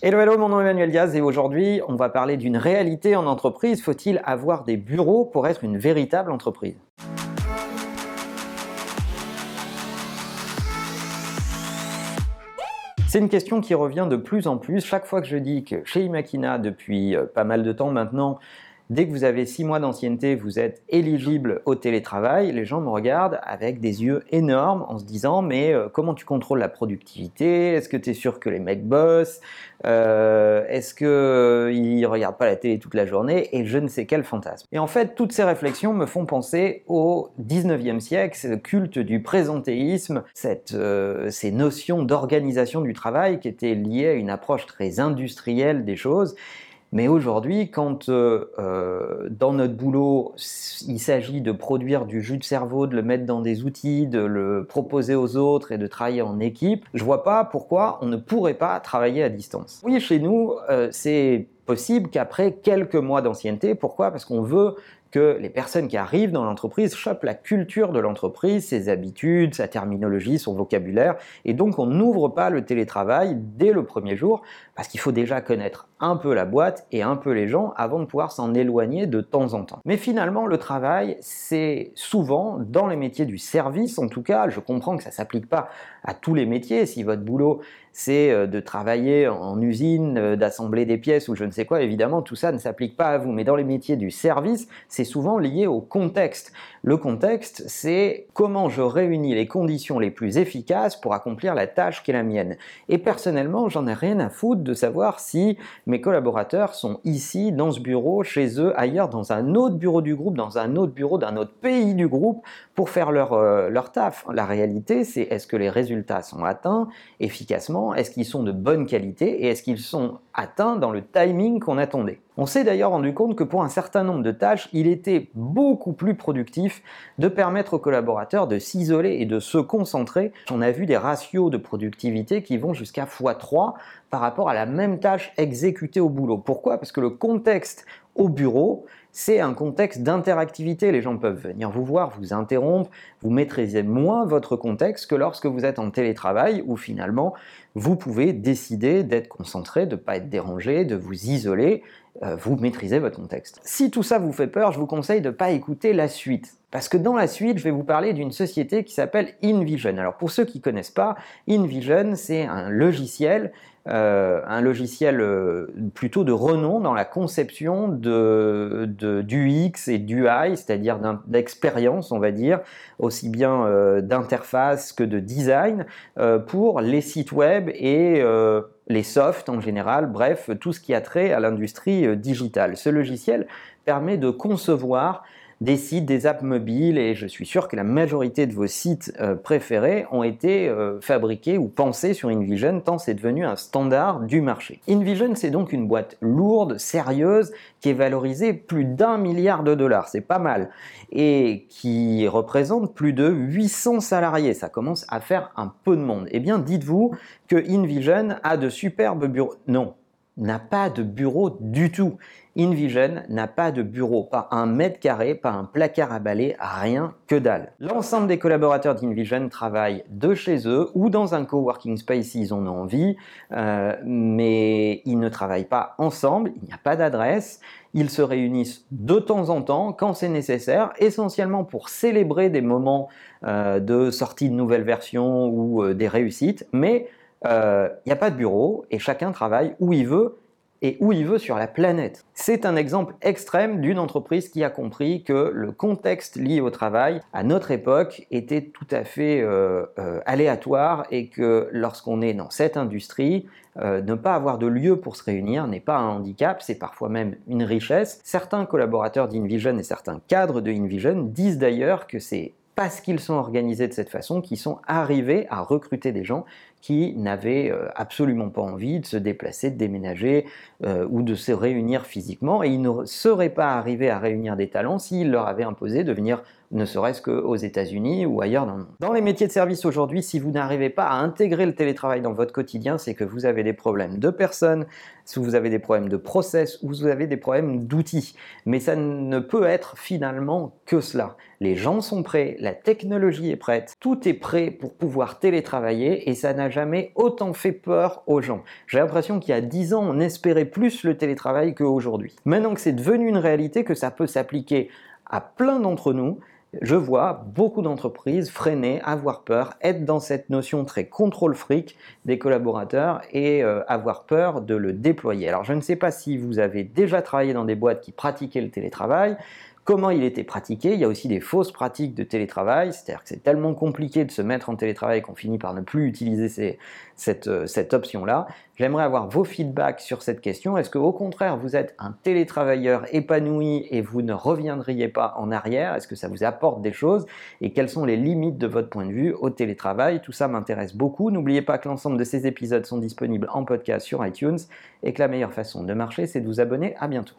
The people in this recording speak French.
Hello, hello, mon nom est Emmanuel Diaz et aujourd'hui, on va parler d'une réalité en entreprise. Faut-il avoir des bureaux pour être une véritable entreprise? C'est une question qui revient de plus en plus. Chaque fois que je dis que chez Imakina, depuis euh, pas mal de temps maintenant, Dès que vous avez six mois d'ancienneté, vous êtes éligible au télétravail. Les gens me regardent avec des yeux énormes en se disant mais euh, comment tu contrôles la productivité? Est-ce que tu es sûr que les mecs bossent? Euh, Est-ce qu'ils ne regardent pas la télé toute la journée? Et je ne sais quel fantasme. Et en fait, toutes ces réflexions me font penser au 19e siècle, ce culte du présentéisme, euh, ces notions d'organisation du travail qui étaient liées à une approche très industrielle des choses mais aujourd'hui, quand euh, euh, dans notre boulot, il s'agit de produire du jus de cerveau, de le mettre dans des outils, de le proposer aux autres et de travailler en équipe, je vois pas pourquoi on ne pourrait pas travailler à distance. Oui, chez nous, euh, c'est possible qu'après quelques mois d'ancienneté, pourquoi? Parce qu'on veut que les personnes qui arrivent dans l'entreprise chopent la culture de l'entreprise, ses habitudes, sa terminologie, son vocabulaire, et donc on n'ouvre pas le télétravail dès le premier jour, parce qu'il faut déjà connaître un peu la boîte et un peu les gens avant de pouvoir s'en éloigner de temps en temps. Mais finalement, le travail, c'est souvent dans les métiers du service, en tout cas, je comprends que ça s'applique pas à tous les métiers, si votre boulot c'est euh, de travailler en usine, euh, d'assembler des pièces ou je ne sais quoi, évidemment, tout ça ne s'applique pas à vous. Mais dans les métiers du service, c'est souvent lié au contexte. Le contexte, c'est comment je réunis les conditions les plus efficaces pour accomplir la tâche qui est la mienne. Et personnellement, j'en ai rien à foutre de savoir si mes collaborateurs sont ici, dans ce bureau, chez eux, ailleurs, dans un autre bureau du groupe, dans un autre bureau d'un autre pays du groupe, pour faire leur, euh, leur taf. La réalité, c'est est-ce que les résultats sont atteints efficacement, est-ce qu'ils sont de bonne qualité et est-ce qu'ils sont atteints dans le timing qu'on attendait? On s'est d'ailleurs rendu compte que pour un certain nombre de tâches, il était beaucoup plus productif de permettre aux collaborateurs de s'isoler et de se concentrer. On a vu des ratios de productivité qui vont jusqu'à x3 par rapport à la même tâche exécutée au boulot. Pourquoi? Parce que le contexte au bureau, c'est un contexte d'interactivité. Les gens peuvent venir vous voir, vous interrompre, vous maîtrisez moins votre contexte que lorsque vous êtes en télétravail où finalement vous pouvez décider d'être concentré, de ne pas être dérangé, de vous isoler, vous maîtrisez votre contexte. Si tout ça vous fait peur, je vous conseille de ne pas écouter la suite. Parce que dans la suite, je vais vous parler d'une société qui s'appelle InVision. Alors pour ceux qui ne connaissent pas, InVision, c'est un logiciel euh, un logiciel euh, plutôt de renom dans la conception de, du X et du I, c'est-à-dire d'expérience, on va dire, aussi bien euh, d'interface que de design, pour les sites web et les softs en général, bref, tout ce qui a trait à l'industrie digitale. Ce logiciel permet de concevoir des sites, des apps mobiles, et je suis sûr que la majorité de vos sites euh, préférés ont été euh, fabriqués ou pensés sur InVision, tant c'est devenu un standard du marché. InVision, c'est donc une boîte lourde, sérieuse, qui est valorisée plus d'un milliard de dollars, c'est pas mal, et qui représente plus de 800 salariés, ça commence à faire un peu de monde. Eh bien, dites-vous que InVision a de superbes bureaux. Non, n'a pas de bureau du tout. InVision n'a pas de bureau, pas un mètre carré, pas un placard à balai, rien que dalle. L'ensemble des collaborateurs d'InVision travaillent de chez eux ou dans un coworking space s'ils en ont envie, euh, mais ils ne travaillent pas ensemble, il n'y a pas d'adresse. Ils se réunissent de temps en temps quand c'est nécessaire, essentiellement pour célébrer des moments euh, de sortie de nouvelles versions ou euh, des réussites, mais il n'y a pas de bureau et chacun travaille où il veut et où il veut sur la planète. C'est un exemple extrême d'une entreprise qui a compris que le contexte lié au travail à notre époque était tout à fait euh, euh, aléatoire et que lorsqu'on est dans cette industrie, euh, ne pas avoir de lieu pour se réunir n'est pas un handicap, c'est parfois même une richesse. Certains collaborateurs d'InVision et certains cadres de InVision disent d'ailleurs que c'est parce qu'ils sont organisés de cette façon qu'ils sont arrivés à recruter des gens qui n'avaient euh, absolument pas envie de se déplacer, de déménager euh, ou de se réunir physiquement. Et ils ne seraient pas arrivés à réunir des talents s'ils leur avaient imposé de venir ne serait-ce qu'aux États-Unis ou ailleurs dans le monde. Dans les métiers de service aujourd'hui, si vous n'arrivez pas à intégrer le télétravail dans votre quotidien, c'est que vous avez des problèmes de personnes, si vous avez des problèmes de process ou vous avez des problèmes d'outils. Mais ça ne peut être finalement que cela. Les gens sont prêts, la technologie est prête, tout est prêt pour pouvoir télétravailler et ça n'a jamais autant fait peur aux gens. J'ai l'impression qu'il y a 10 ans, on espérait plus le télétravail qu'aujourd'hui. Maintenant que c'est devenu une réalité, que ça peut s'appliquer à plein d'entre nous, je vois beaucoup d'entreprises freiner, avoir peur, être dans cette notion très contrôle fric des collaborateurs et euh, avoir peur de le déployer. Alors je ne sais pas si vous avez déjà travaillé dans des boîtes qui pratiquaient le télétravail, comment il était pratiqué. Il y a aussi des fausses pratiques de télétravail, c'est-à-dire que c'est tellement compliqué de se mettre en télétravail qu'on finit par ne plus utiliser euh, cette, option-là. J'aimerais avoir vos feedbacks sur cette question. Est-ce que au contraire vous êtes un télétravailleur épanoui et vous ne reviendriez pas en arrière? Est-ce que ça vous apporte des choses? Et quelles sont les limites de votre point de vue au télétravail? Tout ça m'intéresse beaucoup. N'oubliez pas que l'ensemble de ces épisodes sont disponibles en podcast sur iTunes et que la meilleure façon de marcher, c'est de vous abonner. À bientôt.